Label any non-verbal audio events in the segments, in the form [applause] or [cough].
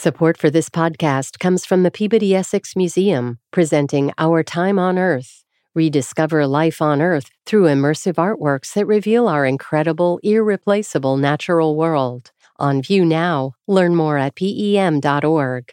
Support for this podcast comes from the Peabody Essex Museum, presenting Our Time on Earth. Rediscover life on Earth through immersive artworks that reveal our incredible, irreplaceable natural world. On view now. Learn more at pem.org.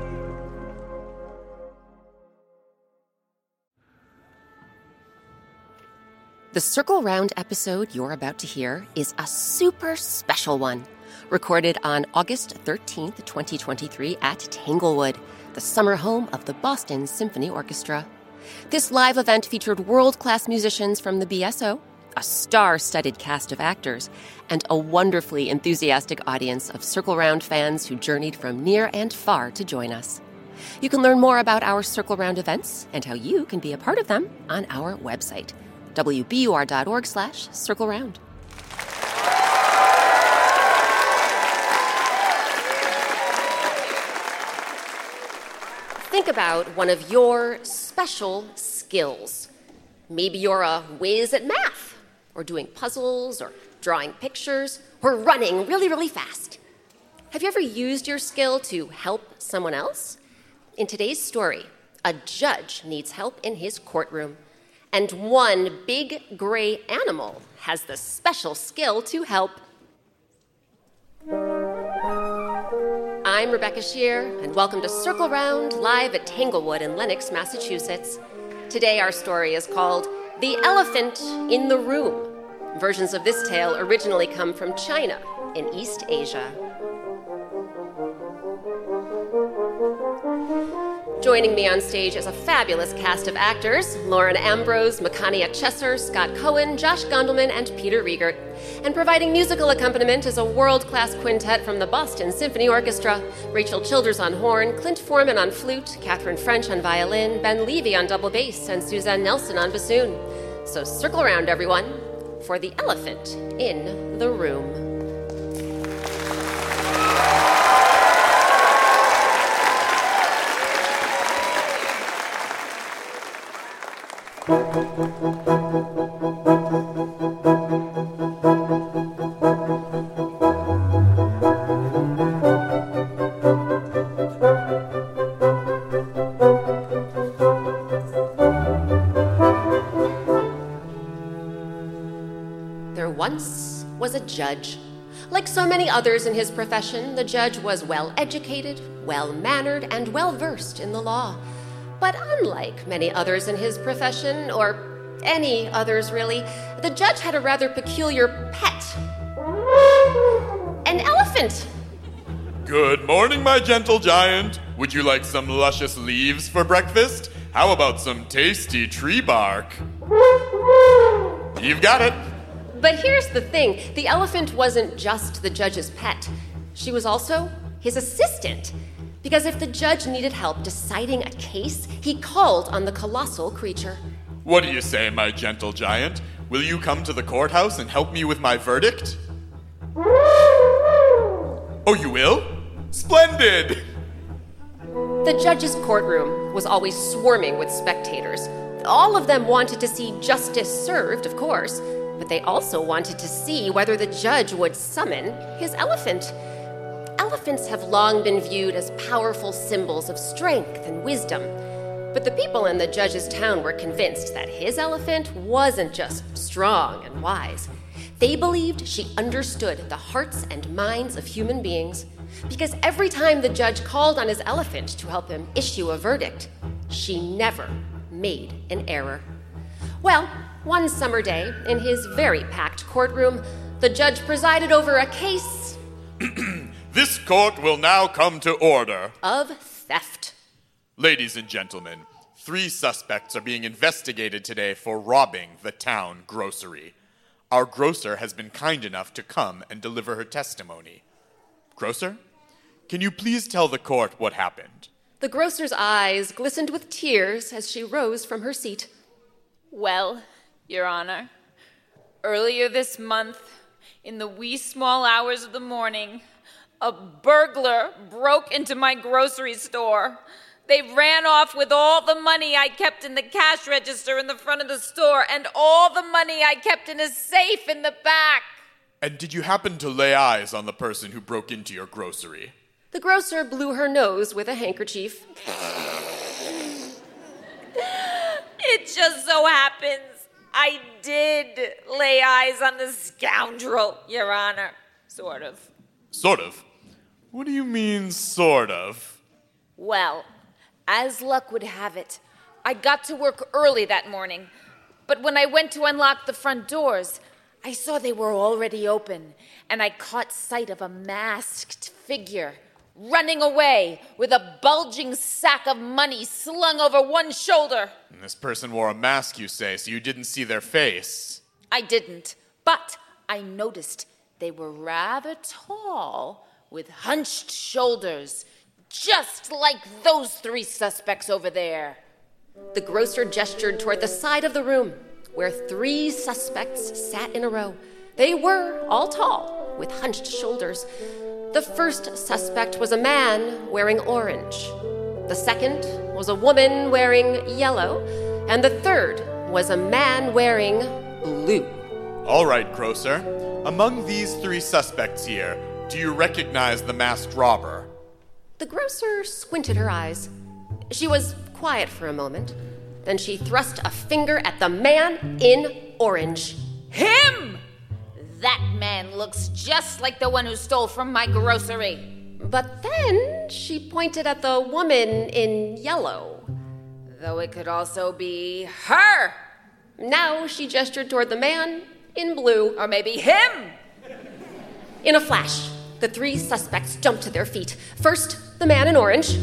The Circle Round episode you're about to hear is a super special one, recorded on August 13th, 2023, at Tanglewood, the summer home of the Boston Symphony Orchestra. This live event featured world class musicians from the BSO, a star studded cast of actors, and a wonderfully enthusiastic audience of Circle Round fans who journeyed from near and far to join us. You can learn more about our Circle Round events and how you can be a part of them on our website wbur.org slash circle round. Think about one of your special skills. Maybe you're a whiz at math, or doing puzzles, or drawing pictures, or running really, really fast. Have you ever used your skill to help someone else? In today's story, a judge needs help in his courtroom and one big gray animal has the special skill to help. I'm Rebecca Sheir, and welcome to Circle Round live at Tanglewood in Lenox, Massachusetts. Today, our story is called The Elephant in the Room. Versions of this tale originally come from China in East Asia. Joining me on stage is a fabulous cast of actors Lauren Ambrose, Makania Chesser, Scott Cohen, Josh Gondelman, and Peter Riegert. And providing musical accompaniment is a world class quintet from the Boston Symphony Orchestra Rachel Childers on horn, Clint Foreman on flute, Catherine French on violin, Ben Levy on double bass, and Suzanne Nelson on bassoon. So circle around, everyone, for the elephant in the room. Once was a judge. Like so many others in his profession, the judge was well educated, well mannered, and well versed in the law. But unlike many others in his profession, or any others really, the judge had a rather peculiar pet an elephant. Good morning, my gentle giant. Would you like some luscious leaves for breakfast? How about some tasty tree bark? You've got it. But here's the thing the elephant wasn't just the judge's pet, she was also his assistant. Because if the judge needed help deciding a case, he called on the colossal creature. What do you say, my gentle giant? Will you come to the courthouse and help me with my verdict? Oh, you will? Splendid! The judge's courtroom was always swarming with spectators. All of them wanted to see justice served, of course, but they also wanted to see whether the judge would summon his elephant. Elephants have long been viewed as powerful symbols of strength and wisdom. But the people in the judge's town were convinced that his elephant wasn't just strong and wise. They believed she understood the hearts and minds of human beings because every time the judge called on his elephant to help him issue a verdict, she never made an error. Well, one summer day, in his very packed courtroom, the judge presided over a case [clears throat] This court will now come to order. of theft. Ladies and gentlemen, three suspects are being investigated today for robbing the town grocery. Our grocer has been kind enough to come and deliver her testimony. Grocer, can you please tell the court what happened? The grocer's eyes glistened with tears as she rose from her seat. Well, Your Honor, earlier this month, in the wee small hours of the morning, a burglar broke into my grocery store. They ran off with all the money I kept in the cash register in the front of the store and all the money I kept in a safe in the back. And did you happen to lay eyes on the person who broke into your grocery? The grocer blew her nose with a handkerchief. It just so happens I did lay eyes on the scoundrel, Your Honor. Sort of. Sort of. What do you mean, sort of? Well, as luck would have it, I got to work early that morning. But when I went to unlock the front doors, I saw they were already open, and I caught sight of a masked figure running away with a bulging sack of money slung over one shoulder. And this person wore a mask, you say, so you didn't see their face. I didn't, but I noticed they were rather tall with hunched shoulders, just like those three suspects over there. The grocer gestured toward the side of the room where three suspects sat in a row. They were all tall, with hunched shoulders. The first suspect was a man wearing orange. The second was a woman wearing yellow. And the third was a man wearing blue. All right, grocer. Among these three suspects here, do you recognize the masked robber? The grocer squinted her eyes. She was quiet for a moment. Then she thrust a finger at the man in orange. Him! That man looks just like the one who stole from my grocery. But then she pointed at the woman in yellow. Though it could also be her. Now she gestured toward the man in blue. Or maybe him. In a flash, the three suspects jumped to their feet. First, the man in orange,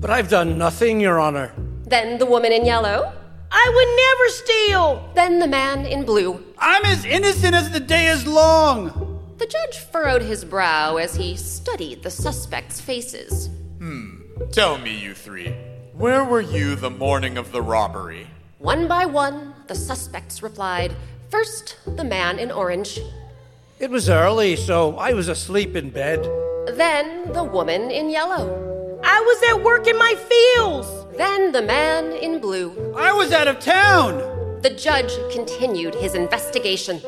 But I've done nothing, Your Honor. then the woman in yellow, I would never steal. then the man in blue. I'm as innocent as the day is long. The judge furrowed his brow as he studied the suspects' faces. Hmm. Tell me, you three, where were you the morning of the robbery? One by one, the suspects replied. First, the man in orange, It was early, so I was asleep in bed. then the woman in yellow, I was at work in my fields. then the man in blue. I was out of town. The judge continued his investigation,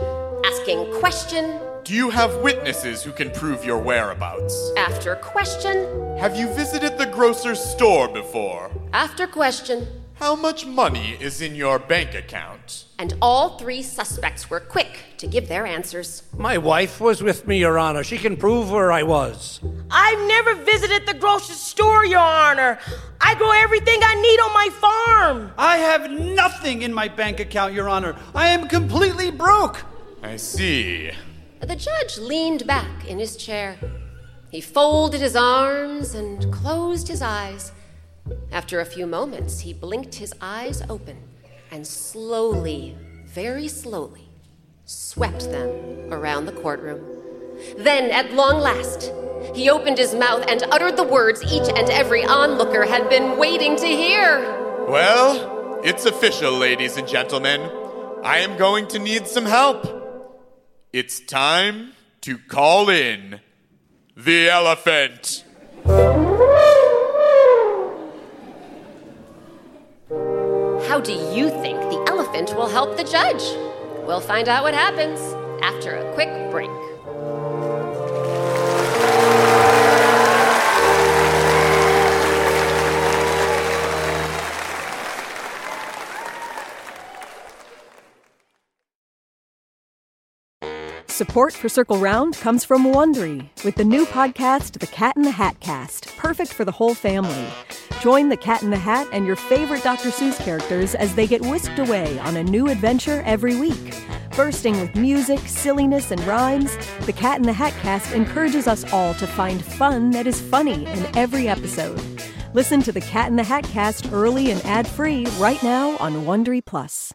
asking question Do you have witnesses who can prove your whereabouts? after question Have you visited the grocer's store before? after question, How much money is in your bank account? and all three suspects were quick to give their answers. My wife was with me, Your Honor. She can prove where I was. I've never visited the grocery store, Your Honor. I grow everything I need on my farm. I have nothing in my bank account, Your Honor. I am completely broke. I see. The judge leaned back in his chair. He folded his arms and closed his eyes. After a few moments, he blinked his eyes open and slowly, very slowly, swept them around the courtroom. Then, at long last, he opened his mouth and uttered the words each and every onlooker had been waiting to hear. Well, it's official, ladies and gentlemen. I am going to need some help. It's time to call in the elephant. How do you think the elephant will help the judge? We'll find out what happens after a quick break. Support for Circle Round comes from Wondery with the new podcast, The Cat in the Hat Cast, perfect for the whole family. Join the Cat in the Hat and your favorite Dr. Seuss characters as they get whisked away on a new adventure every week. Bursting with music, silliness, and rhymes, The Cat in the Hat Cast encourages us all to find fun that is funny in every episode. Listen to The Cat in the Hat Cast early and ad-free right now on Wondery Plus.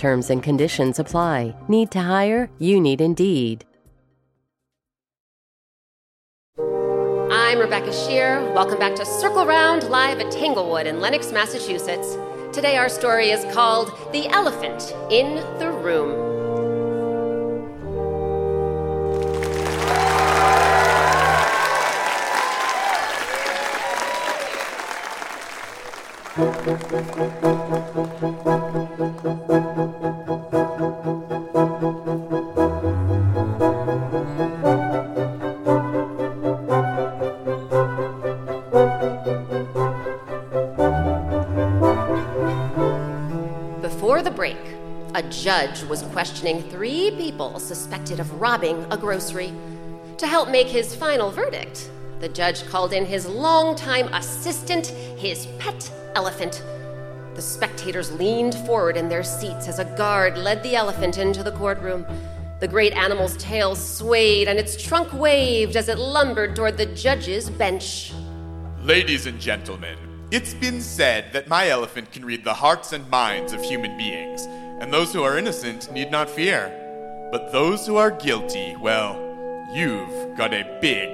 Terms and conditions apply. Need to hire? You need Indeed. I'm Rebecca Sheir. Welcome back to Circle Round live at Tanglewood in Lenox, Massachusetts. Today our story is called The Elephant in the Room. Before the break, a judge was questioning three people suspected of robbing a grocery. To help make his final verdict, the judge called in his longtime assistant, his pet elephant. The spectators leaned forward in their seats as a guard led the elephant into the courtroom. The great animal's tail swayed and its trunk waved as it lumbered toward the judge's bench. Ladies and gentlemen, it's been said that my elephant can read the hearts and minds of human beings, and those who are innocent need not fear. But those who are guilty, well, you've got a big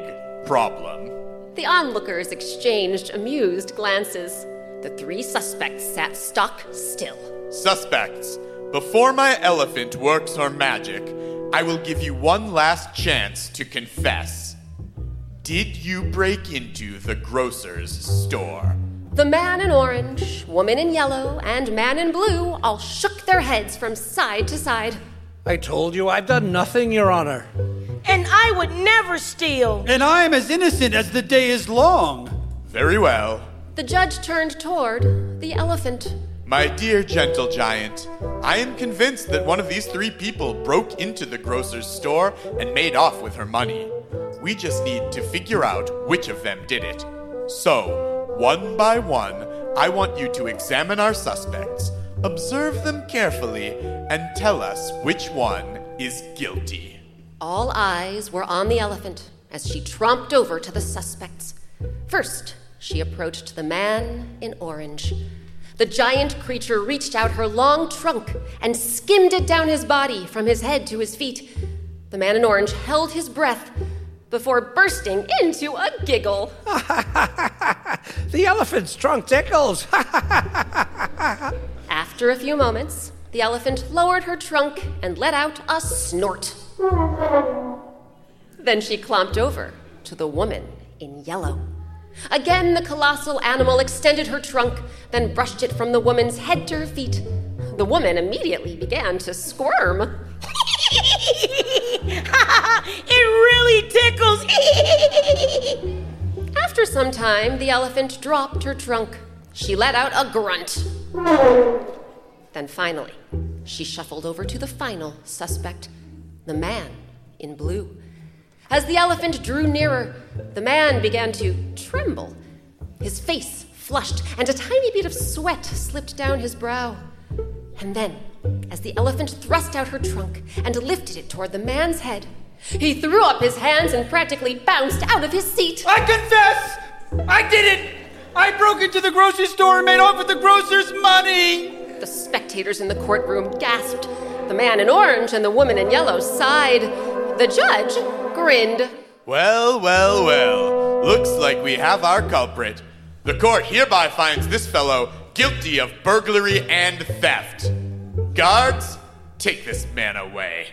problem. The onlookers exchanged amused glances. The three suspects sat stock still. Suspects, before my elephant works her magic, I will give you one last chance to confess. Did you break into the grocer's store? The man in orange, woman in yellow, and man in blue all shook their heads from side to side. I told you I've done nothing, Your Honor. And I would never steal. And I am as innocent as the day is long. Very well. The judge turned toward the elephant. My dear gentle giant, I am convinced that one of these three people broke into the grocer's store and made off with her money. We just need to figure out which of them did it. So, one by one, I want you to examine our suspects, observe them carefully, and tell us which one is guilty. All eyes were on the elephant as she tromped over to the suspects. First, she approached the man in orange. The giant creature reached out her long trunk and skimmed it down his body from his head to his feet. The man in orange held his breath before bursting into a giggle. [laughs] The elephant's trunk tickles. [laughs] After a few moments, the elephant lowered her trunk and let out a snort. Then she clomped over to the woman in yellow. Again, the colossal animal extended her trunk, then brushed it from the woman's head to her feet. The woman immediately began to squirm. [laughs] it really tickles. [laughs] After some time, the elephant dropped her trunk. She let out a grunt. Then finally, she shuffled over to the final suspect, the man in blue. As the elephant drew nearer, the man began to tremble. His face flushed, and a tiny bit of sweat slipped down his brow. And then, as the elephant thrust out her trunk and lifted it toward the man's head, he threw up his hands and practically bounced out of his seat. I confess! I did it! I broke into the grocery store and made off with the grocer's money! The spectators in the courtroom gasped. The man in orange and the woman in yellow sighed. The judge grinned. Well, well, well. Looks like we have our culprit. The court hereby finds this fellow guilty of burglary and theft. Guards, take this man away.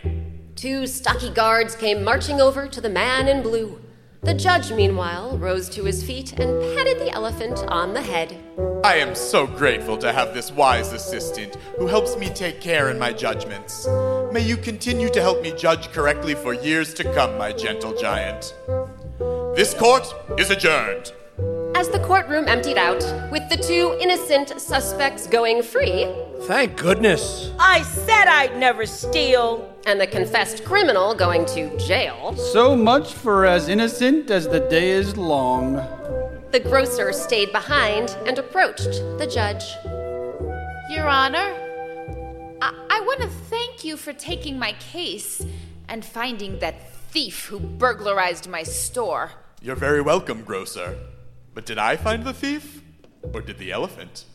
Two stocky guards came marching over to the man in blue. The judge, meanwhile, rose to his feet and patted the elephant on the head. I am so grateful to have this wise assistant who helps me take care in my judgments. May you continue to help me judge correctly for years to come, my gentle giant. This court is adjourned. as the courtroom emptied out, with the two innocent suspects going free, Thank goodness. I said I'd never steal. And the confessed criminal going to jail, So much for as innocent as the day is long. the grocer stayed behind and approached the judge. Your Honor, I, I want to thank you for taking my case and finding that thief who burglarized my store. You're very welcome, grocer. But did I find the thief? Or did the elephant?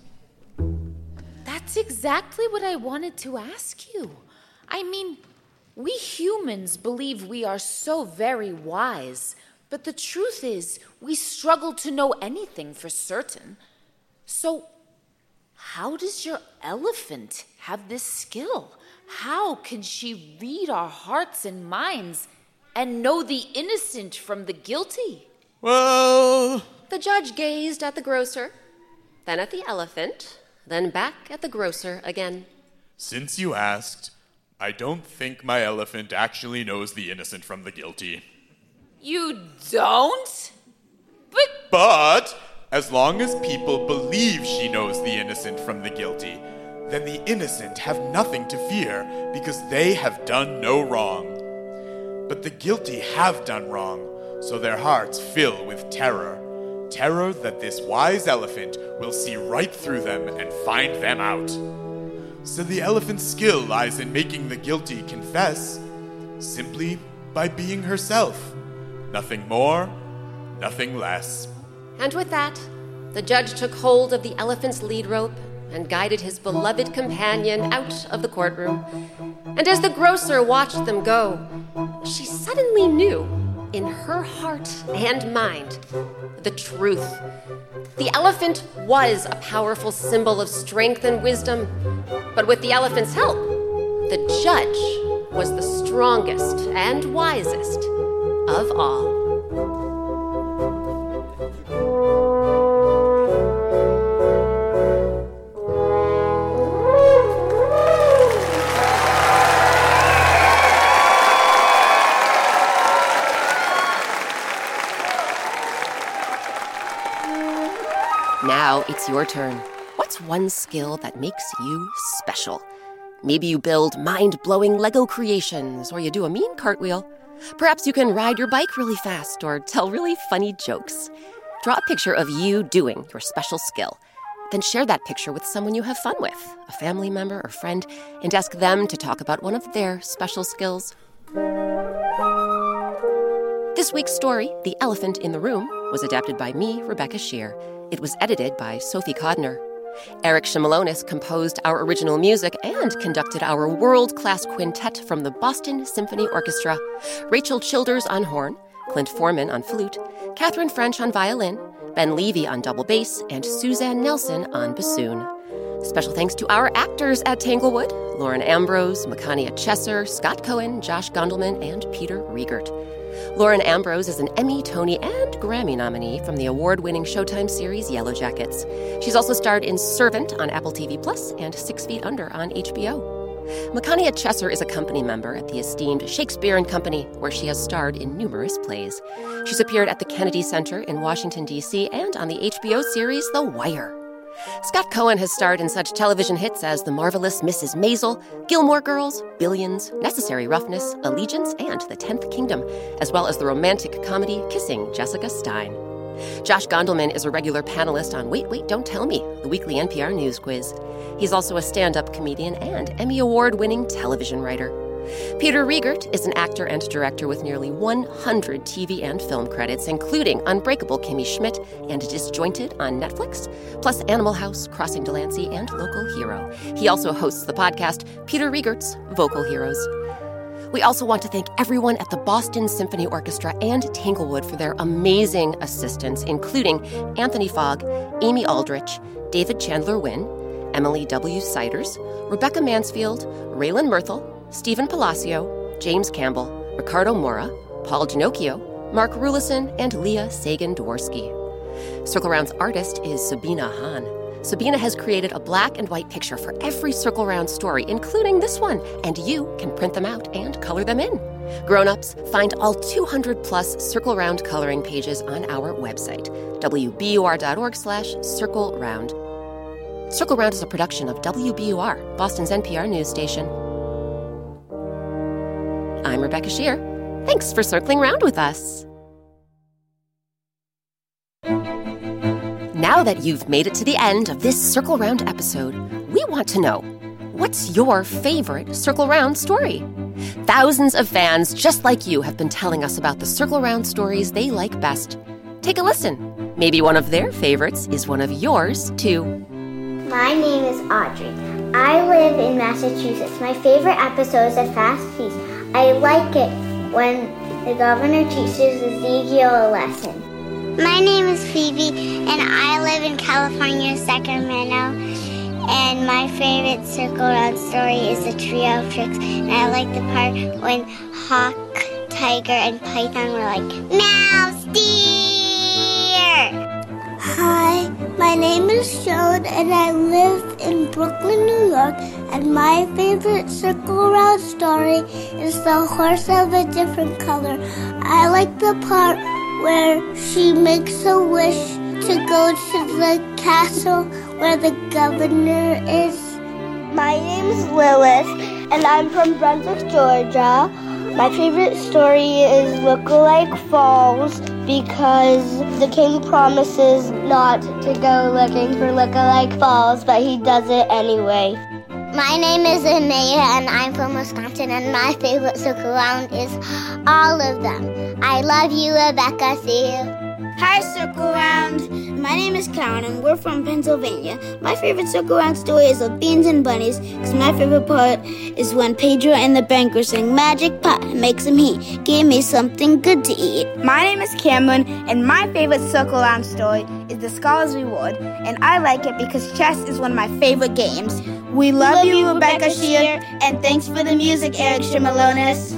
That's exactly what I wanted to ask you. I mean, we humans believe we are so very wise, but the truth is, we struggle to know anything for certain. So, how does your elephant have this skill? How can she read our hearts and minds and know the innocent from the guilty? Well, The judge gazed at the grocer, then at the elephant, then back at the grocer again. since you asked, I don't think my elephant actually knows the innocent from the guilty. You don't? But But as long as people believe she knows the innocent from the guilty, then the innocent have nothing to fear because they have done no wrong. But the guilty have done wrong, so their hearts fill with terror. Terror that this wise elephant will see right through them and find them out. So the elephant's skill lies in making the guilty confess simply by being herself. Nothing more, nothing less. And with that, the judge took hold of the elephant's lead rope and guided his beloved companion out of the courtroom. And as the grocer watched them go, she suddenly knew, in her heart and mind, the truth. The elephant was a powerful symbol of strength and wisdom, but with the elephant's help, the judge was the strongest and wisest of all. It's your turn. What's one skill that makes you special? Maybe you build mind blowing Lego creations, or you do a mean cartwheel. Perhaps you can ride your bike really fast or tell really funny jokes. Draw a picture of you doing your special skill. Then share that picture with someone you have fun with, a family member or friend, and ask them to talk about one of their special skills. This week's story, The Elephant in the Room, was adapted by me, Rebecca Sheir. It was edited by Sophie Codner. Eric Shimelonis composed our original music and conducted our world class quintet from the Boston Symphony Orchestra Rachel Childers on horn, Clint Foreman on flute, Catherine French on violin, Ben Levy on double bass, and Suzanne Nelson on bassoon. Special thanks to our actors at Tanglewood Lauren Ambrose, Makania Chesser, Scott Cohen, Josh Gondelman, and Peter Riegert. Lauren Ambrose is an Emmy, Tony, and Grammy nominee from the award winning Showtime series Yellow Jackets. She's also starred in Servant on Apple TV Plus and Six Feet Under on HBO. Makania Chesser is a company member at the esteemed Shakespeare and Company, where she has starred in numerous plays. She's appeared at the Kennedy Center in Washington, D.C., and on the HBO series The Wire. Scott Cohen has starred in such television hits as The Marvelous Mrs. Maisel, Gilmore Girls, Billions, Necessary Roughness, Allegiance, and The Tenth Kingdom, as well as the romantic comedy Kissing Jessica Stein. Josh Gondelman is a regular panelist on Wait, Wait, Don't Tell Me, the weekly NPR news quiz. He's also a stand up comedian and Emmy Award winning television writer. Peter Riegert is an actor and director with nearly 100 TV and film credits, including Unbreakable Kimmy Schmidt and Disjointed on Netflix, plus Animal House, Crossing Delancey, and Local Hero. He also hosts the podcast Peter Riegert's Vocal Heroes. We also want to thank everyone at the Boston Symphony Orchestra and Tanglewood for their amazing assistance, including Anthony Fogg, Amy Aldrich, David Chandler Wynn, Emily W. Siders, Rebecca Mansfield, Raylan Murthel, Stephen Palacio, James Campbell, Ricardo Mora, Paul Ginocchio, Mark Rulison, and Leah Sagan Dworsky. Circle Round's artist is Sabina Hahn. Sabina has created a black and white picture for every Circle Round story, including this one, and you can print them out and color them in. Grown-ups, find all 200 plus Circle Round coloring pages on our website, wbur.org slash circle round. Circle Round is a production of WBUR, Boston's NPR news station. I'm Rebecca Sheir. Thanks for circling round with us. Now that you've made it to the end of this Circle Round episode, we want to know what's your favorite Circle Round story? Thousands of fans just like you have been telling us about the Circle Round stories they like best. Take a listen. Maybe one of their favorites is one of yours, too. My name is Audrey. I live in Massachusetts. My favorite episode is a Fast Feast. I like it when the governor teaches Ezekiel a lesson. My name is Phoebe, and I live in California, Sacramento. And my favorite circle round story is the Trio of Tricks. And I like the part when Hawk, Tiger, and Python were like, Mouse, deer! Hi, my name is Sean, and I live in Brooklyn, New York. And my favorite circle round story is the horse of a different color. I like the part where she makes a wish to go to the castle where the governor is. My name is Lilith, and I'm from Brunswick, Georgia. My favorite story is Lookalike Falls because the king promises not to go looking for Lookalike Falls, but he does it anyway. My name is Anaya and I'm from Wisconsin and my favorite circle round is all of them. I love you, Rebecca. See you. Hi, Circle Round. My name is Karen and we're from Pennsylvania. My favorite Circle Round story is of beans and bunnies because my favorite part is when Pedro and the banker sing Magic Pot makes him heat. Give me something good to eat. My name is Cameron and my favorite Circle Round story is The Scholar's Reward. And I like it because chess is one of my favorite games. We love, we love you, you, Rebecca, Rebecca Sheir, and thanks for the music, Eric Shimelonis.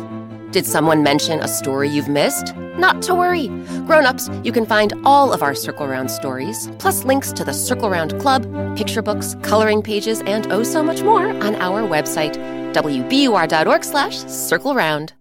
Did someone mention a story you've missed? Not to worry. Grown-ups, you can find all of our Circle Round stories, plus links to the Circle Round Club, picture books, coloring pages, and oh so much more on our website, wbur.org slash circle round.